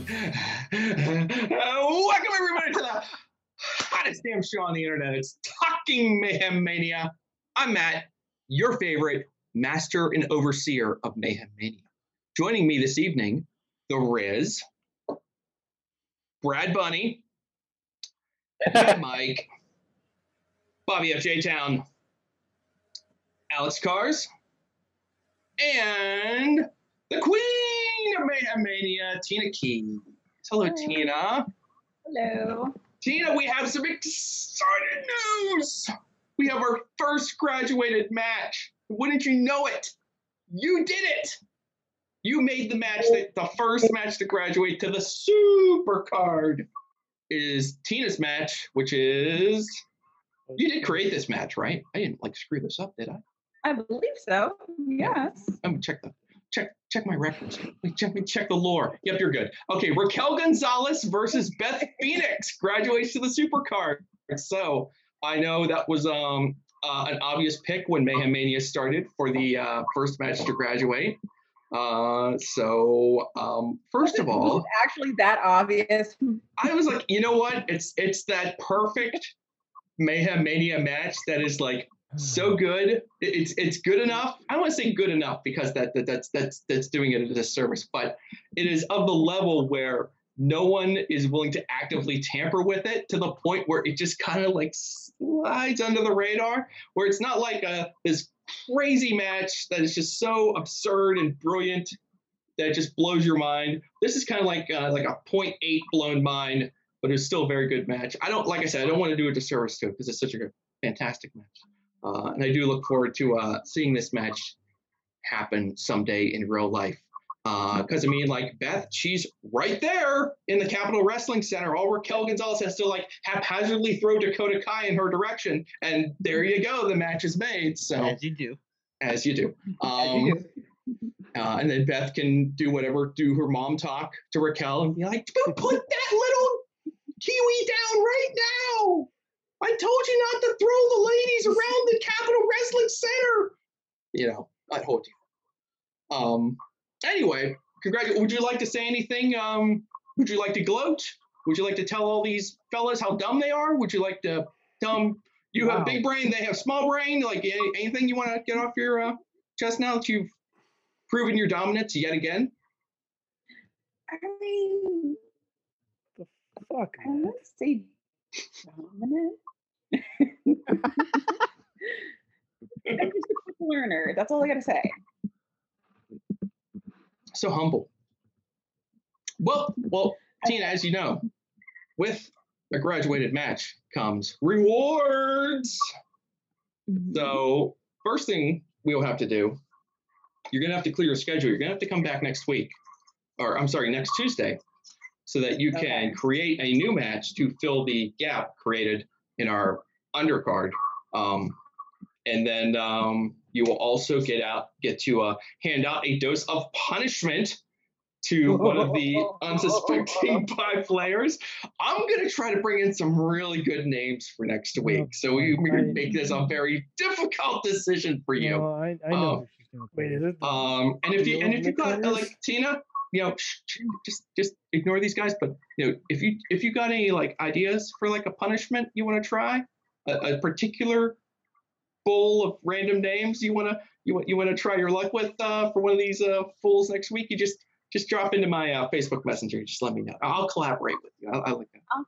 welcome everybody to the hottest damn show on the internet. It's Talking Mayhem Mania. I'm Matt, your favorite master and overseer of Mayhem Mania. Joining me this evening, the Riz, Brad Bunny, Mike, Bobby F. J. Town, Alex Cars, and the Queen of Mayhem Mania, Tina Keys. Hello. Tina. Hello. Tina, we have some exciting news. We have our first graduated match. Wouldn't you know it? You did it. You made the match that the first match to graduate to the super card is Tina's match, which is you did create this match, right? I didn't like screw this up, did I? I believe so. Yes. I'm gonna check the check check my records. Wait, check me check the lore. Yep, you're good. Okay, Raquel Gonzalez versus Beth Phoenix graduates to the supercard. So I know that was um uh, an obvious pick when Mayhem Mania started for the uh, first match to graduate. Uh, so um, first of all, actually that obvious. I was like, you know what? It's it's that perfect Mayhem Mania match that is like so good. It's it's good enough. I don't want to say good enough because that, that that's that's that's doing it a disservice, but it is of the level where no one is willing to actively tamper with it to the point where it just kind of like slides under the radar, where it's not like a this crazy match that is just so absurd and brilliant that just blows your mind. This is kind of like uh, like a 0.8 blown mind, but it's still a very good match. I don't like I said I don't want to do a disservice to it because it's such a good, fantastic match. Uh, and I do look forward to uh, seeing this match happen someday in real life. Because I mean, like Beth, she's right there in the Capitol Wrestling Center. All Raquel Gonzalez has to like haphazardly throw Dakota Kai in her direction, and there you go. The match is made. So As you do. as you do. As Um, you do. uh, and then Beth can do whatever, do her mom talk to Raquel and be like, "Put put that little kiwi down right now. I told you not to throw the ladies around the Capitol Wrestling Center. You know, I told you. Um. Anyway, congratulations. Would you like to say anything? Um. Would you like to gloat? Would you like to tell all these fellas how dumb they are? Would you like to tell them you have big brain, they have small brain? Like any, anything you want to get off your uh, chest now that you've proven your dominance yet again? I mean, the Fuck. I would say dominant. I'm just a quick learner. That's all I gotta say. So humble. Well, well, Tina, as you know, with a graduated match comes rewards. So first thing we'll have to do, you're gonna have to clear your schedule. You're gonna have to come back next week, or I'm sorry, next Tuesday, so that you can Okay. create a new match to fill the gap created in our undercard. Um, and then um, you will also get out, get to uh, hand out a dose of punishment to one of the unsuspecting five players. I'm gonna try to bring in some really good names for next week, so we, we're gonna make this a very difficult decision for you. No, I, I know. Um, who she's gonna Wait, is it? Um, and if you and if you got uh, like Tina, you know, just just ignore these guys. But you know, if you if you got any like ideas for like a punishment you want to try, a, a particular bowl of random names you want to you want you want to try your luck with uh, for one of these uh, fools next week, you just just drop into my uh, Facebook Messenger. Just let me know. I'll collaborate with you. I, I like that. I'll,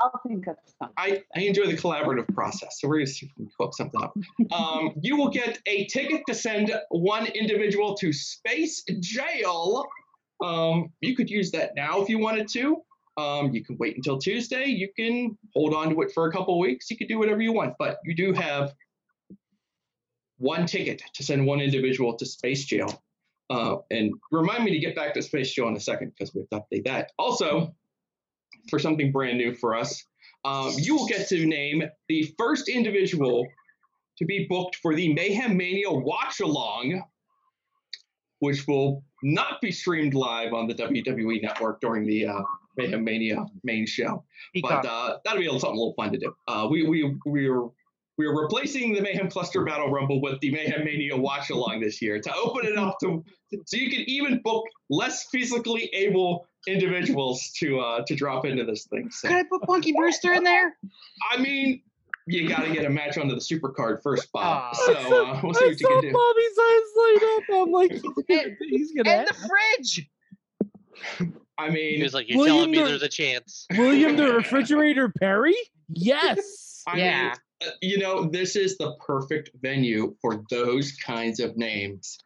I'll think of something. I, I enjoy the collaborative process. So we're gonna see if we can cook something up. Um, you will get a ticket to send one individual to space jail. Um, you could use that now if you wanted to. Um, you can wait until Tuesday. You can hold on to it for a couple weeks. You could do whatever you want, but you do have one ticket to send one individual to space jail. Uh, and remind me to get back to space jail in a second because we have to update that. Also, for something brand new for us, um, you will get to name the first individual to be booked for the Mayhem Mania watch along, which will not be streamed live on the WWE network during the uh, Mayhem Mania main show. Peacock. But uh, that'll be a- something a little fun to do. Uh, we we we are we are replacing the Mayhem Cluster Battle Rumble with the Mayhem Mania watch along this year to open it up to so you can even book less physically able individuals to uh to drop into this thing. So Could I put Punky Brewster in there? I mean, you got to get a match onto the super card first, Bob. Aw. So uh, we'll see I what you saw can do. Bobby's eyes light up. I'm like, he's gonna, he's gonna And the fridge. I He mean, was like, "You're William telling me the- there's a chance." William the Refrigerator Perry. Yes. I Yeah. mean, uh, you know, this is the perfect venue for those kinds of names,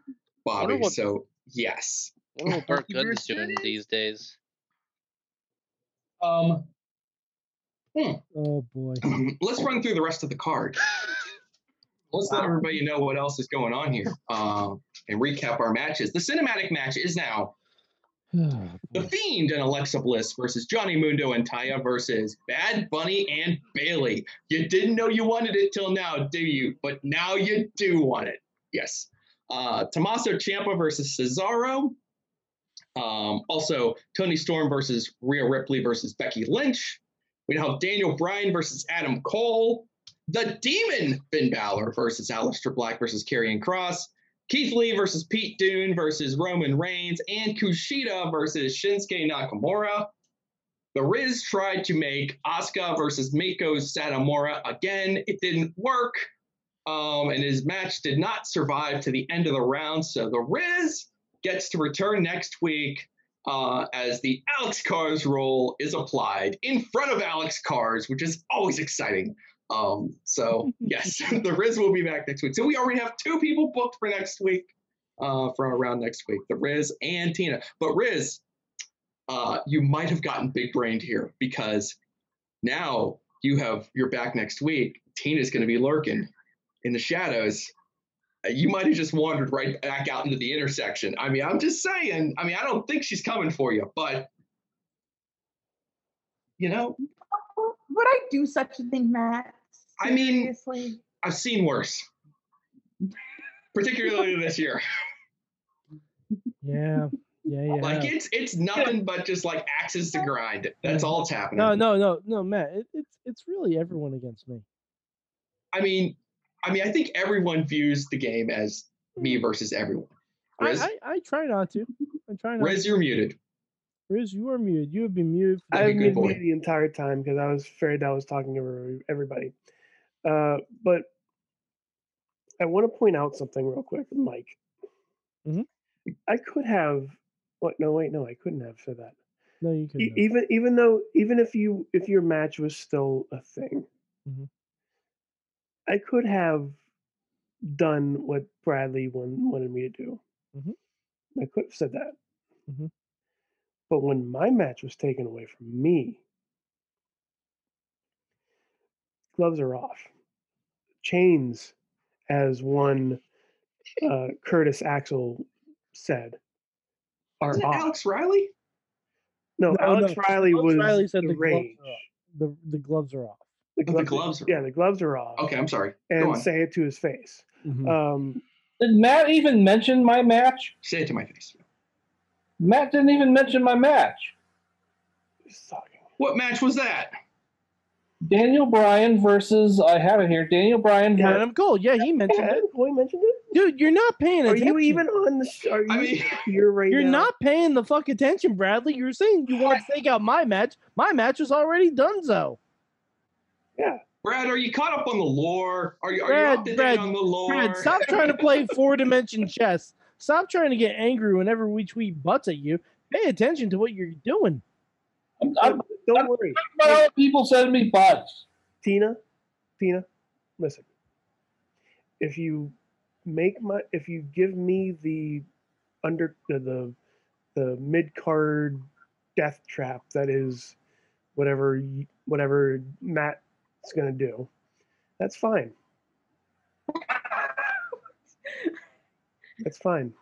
Bobby. what- So yes. I wonder what Burt Punky Gundy's doing these days. Um, Oh boy. let's run through the rest of the card. Let's let everybody know what else is going on here um, and recap our matches. The cinematic match is now Oh, The. Fiend and Alexa Bliss versus Johnny Mundo and Taya versus Bad Bunny and Bayley. You didn't know you wanted it till now, do you? But now you do want it. Yes. Uh, Tommaso Ciampa versus Cesaro. Um, also, Toni Storm versus Rhea Ripley versus Becky Lynch. We have Daniel Bryan versus Adam Cole. The Demon Finn Balor versus Aleister Black versus Karrion Kross. Keith Lee versus Pete Dunne versus Roman Reigns, and Kushida versus Shinsuke Nakamura. The Riz tried to make Asuka versus Meiko Satomura again. It didn't work. Um, and his match did not survive to the end of the round. So the Riz gets to return next week uh, as the Alex Cars role is applied in front of Alex Cars, which is always exciting. Um, so yes, the Riz will be back next week. So we already have two people booked for next week, uh, for around next week, the Riz and Tina. But Riz, uh, you might have gotten big brained here because now you have you're back next week. Tina's going to be lurking in the shadows. You might have just wandered right back out into the intersection. I mean, I'm just saying. I mean, I don't think she's coming for you, but you know, Would I do such a thing, Matt? I mean- I've seen worse, particularly this year. Yeah. Yeah. Yeah. Like it's it's nothing but just like axes to grind. That's all it's happening. no, no, no, no, Matt. It, it's it's really everyone against me. I mean, I mean, I think everyone views the game as me versus everyone. I, Riz, I, I try not to. I try not. To Riz, you're muted. Riz, you are muted. You have been muted. For I've be been boy. muted the entire time because I was afraid I was talking over everybody. Uh, but I want to point out something real quick, Mike. Mhm. I could have. What? No, wait, no, I couldn't have said that. no, you E- couldn't. even even though even if you if your match was still a thing, Mhm. I could have done what Bradley wan- wanted me to do. Mhm. I could have said that. Mhm. But when my match was taken away from me, gloves are off. Chains, as one uh, Curtis Axel said, are Is it off. Alex Riley? No, No, Alex no, Riley Alex was Riley said the the gloves. The the gloves are off. The, Oh, the gloves, gloves are yeah, the gloves are off. Okay, I'm sorry. Go and on. say it to his face. Mhm. Um, Did Matt even mention my match? Say it to my face. Matt didn't even mention my match. What match was that? Daniel Bryan versus I have it here. Daniel Bryan. ver- Adam Cole. Yeah, he mentioned Yeah, it. boy mentioned it. Dude, you're not paying Are you even on the? sh- Are you I mean, here right You're now? not paying the fuck attention, Bradley. You're saying you want to take out my match. My match was already done, so. Yeah. Brad, are you caught up on the lore? Are you, are Brad, you up to date on the lore? Brad, stop trying to play four dimension chess. Stop trying to get angry whenever we tweet butts at you. Pay attention to what you're doing. I'm, I'm, Don't, don't worry, about all the people sending me butts. Tina. Tina, listen. If you make my, if you give me the under uh, the the, the mid card death trap that is whatever y- whatever Matt's gonna do, that's fine. That's fine.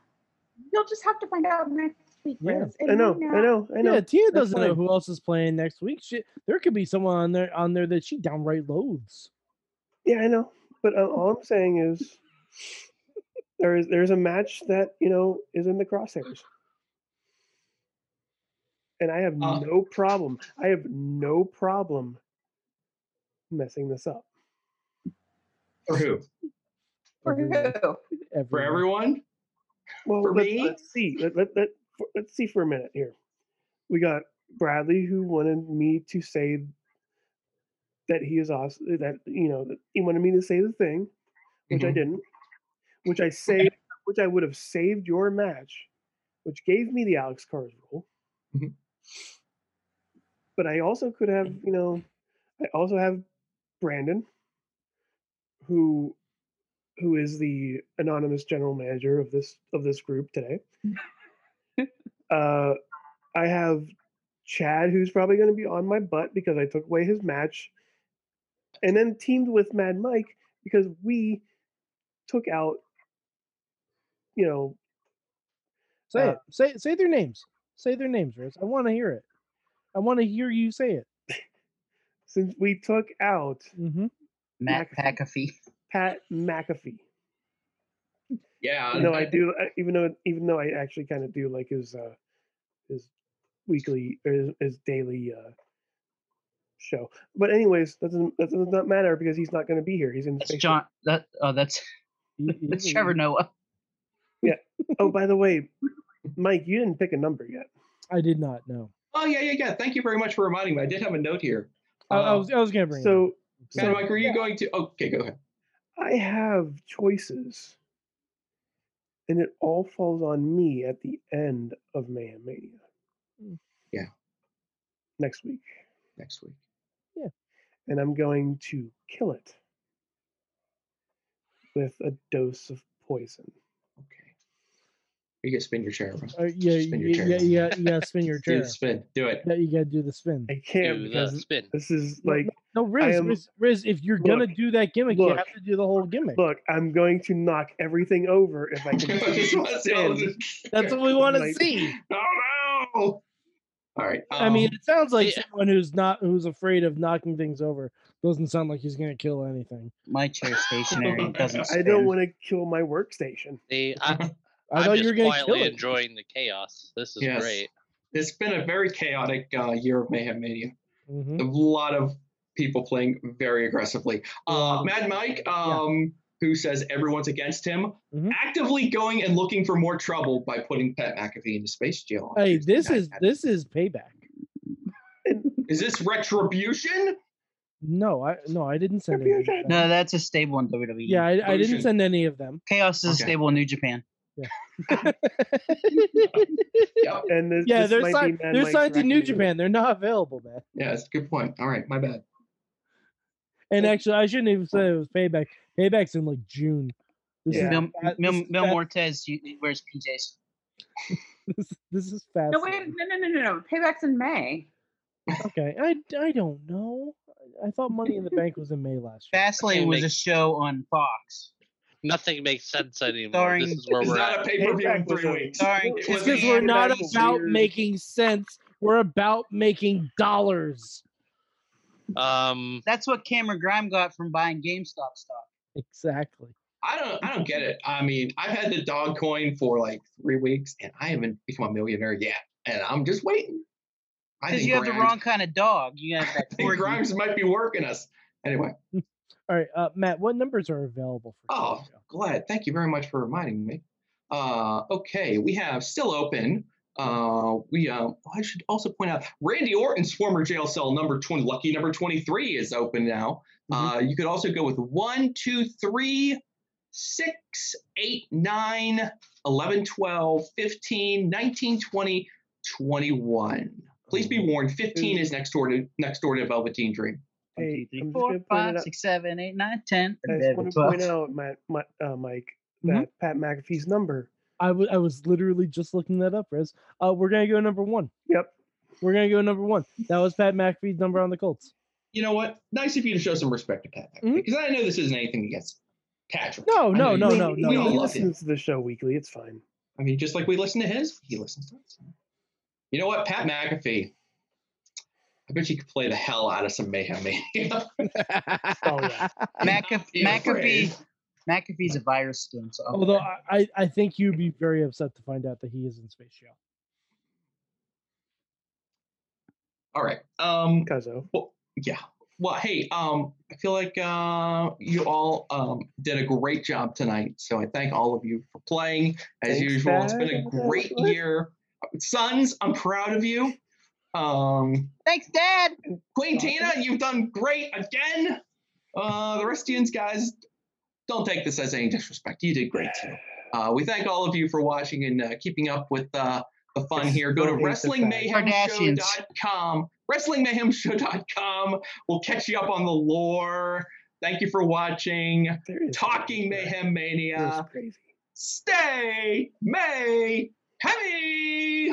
You'll just have to find out next week, Yeah. I know, may I know, I know. Yeah, Tina That's doesn't know who else is playing next week. Shit, there could be someone on there on there that she downright loathes. Yeah, I know. But uh, all I'm saying is there is there's a match that, you know, is in the crosshairs. And I have Uh. no problem. I have no problem messing this up. For who? For Everyone. who? For everyone? Well, For let, me? us see. Let, let, let, for- let's see for a minute here. we got Bradley who wanted me to say that he is awesome. That you know that he wanted me to say the thing, which I Mhm. didn't. Which I saved. Which I would have saved your match, which gave me the Alex Cars rule. Mhm. But I also could have, you know, I also have Brandon, who who is the anonymous general manager of this of this group today. uh, I have Chad, who's probably going to be on my butt because I took away his match, and then teamed with Mad Mike because we took out, you know, Say Uh, it. Say say their names. Say their names, Riz. I want to hear it. I want to hear you say it. Since we took out hmm Matt McAfee. McAfee. Pat McAfee. Yeah. no, I do. Even though, even though I actually kind of do like his uh, his weekly or his, his daily uh, show. But anyways, that doesn't that does not matter because he's not going to be here. He's in That's space. John. That oh, that's that's Trevor Noah. Yeah. Oh, by the way, Mike, you didn't pick a number yet. I did not know. Oh yeah, yeah, yeah. Thank you very much for reminding me. I did have a note here. I, I Uh, was I was gonna bring. it up. So Mike, were you going to? Okay, go ahead. I have choices, and it all falls on me at the end of Mayhem Mania. Mm. Yeah. Next week, Next week. Yeah, and I'm going to kill it with a dose of poison. Okay. You can spin your chair. Bro. Uh, yeah, Spin your yeah, chair. yeah, yeah, you gotta spin your chair. Do the spin. Do it. Yeah, you gotta do the spin. I can't Do the spin. this is like, No, Riz, am- Riz, Riz, if you're gonna do that gimmick, you have to do the whole gimmick. look, I'm going to knock everything over if I I can just wanna see all spin. That's what we want to Like- see. Oh no! All right. I mean, um, it sounds like yeah. someone who's not who's afraid of knocking things over. Doesn't sound like he's gonna kill anything. My chair stationary doesn't. I don't want to kill my workstation. See, I, I I'm thought just you were gonna kill quietly enjoying the chaos. This is Yes. great. it's been a very chaotic uh, year of Mayhem Mania. Mhm. A lot of people playing very aggressively. Uh, Mad Mike, um, who says everyone's against him, Mhm. actively going and looking for more trouble by putting Pat McAfee into space jail. Hey, Tuesday this night. is this is payback. is this retribution? No, I no, I didn't send any. Of them. No, that's a stable in WWE. Yeah, I, I didn't send any of them. Chaos is a Okay. stable in New Japan. Yep. And this, yeah, this they're might signed. Mad They're signed to New. Japan. They're not available, man. Yeah, that's a good point. All right, my bad. And actually, I shouldn't even say it was payback. Payback's in like June. This Yeah. is Mil, fat- Mil, this is Mil Muertes you- he wears PJs. This, this is fast. No, wait, no, no, no, no, no. Payback's in May. Okay, I, I don't know. I, I thought Money in the Bank was in May last year. Fastlane was a show on Fox. Nothing makes sense anymore. Starring- this is where we're not at. a pay per view in three weeks. Starring It Chris was Because we're not about weird. making sense. We're about making dollars. Um, That's what Cameron Grimes got from buying GameStop stock. Exactly. I don't I don't get it. I mean, I've had the dog coin for like three weeks and I haven't become a millionaire yet. And I'm just waiting. Because think you have the wrong kind of dog. You have I think. Grimes might be working us. Anyway. All right, uh, Matt. What numbers are available for? Oh, show? glad. Thank you very much for reminding me. Uh, okay, we have still open. Uh, we uh, I should also point out Randy Orton's former jail cell number 20, lucky number 23 is open now. Mhm. Uh, you could also go with 1, 2, 3, 6, 8, 9, 11, 12, 15, 19, 20, 21. Please be warned, 15 is next door to next door to Velveteen Dream. One, Hey, two, I'm just four, gonna point five, it out. six, seven, eight, nine, ten. I just want to point out, Matt, Ma- uh, Mike, that Mhm. Pat McAfee's number. I w- I was literally just looking that up, Riz. Uh, we're gonna go number one. Yep. We're gonna go number one. That was Pat McAfee's number on the Colts. You know what? Nice of you to show some respect to Pat, Mhm. because I know this isn't anything against Patrick. No, I no, no, no, he, no, We no. all he love him. listens to the show weekly. It's fine. I mean, just like we listen to his, he listens to us. You know what, Pat McAfee? I bet you could play the hell out of some mayhem. Mania. Oh, yeah. McAfee, Be. McAfee, McAfee's a virus skin. So I'm Although okay. I, I I think you'd be very upset to find out that he is in space jail. All right. Um. Cuzzo. Well, yeah. Well, hey. Um. I feel like uh, you all um did a great job tonight. So I thank all of you for playing as Thanks, usual. It's been a great year. Sons, I'm proud of you. Um, Thanks, Dad. Queen Tina, you've done great again. Uh, the rest of you guys, don't take this as any disrespect. You did great too. Uh, we thank all of you for watching and uh, keeping up with uh, the fun Yes, here. Go to don't hate the fact. WrestlingMayhemShow.com. WrestlingMayhemShow.com. We'll catch you up on the lore. Thank you for watching. There is Talking Mayhem Mania. crazy. Stay May Heavy.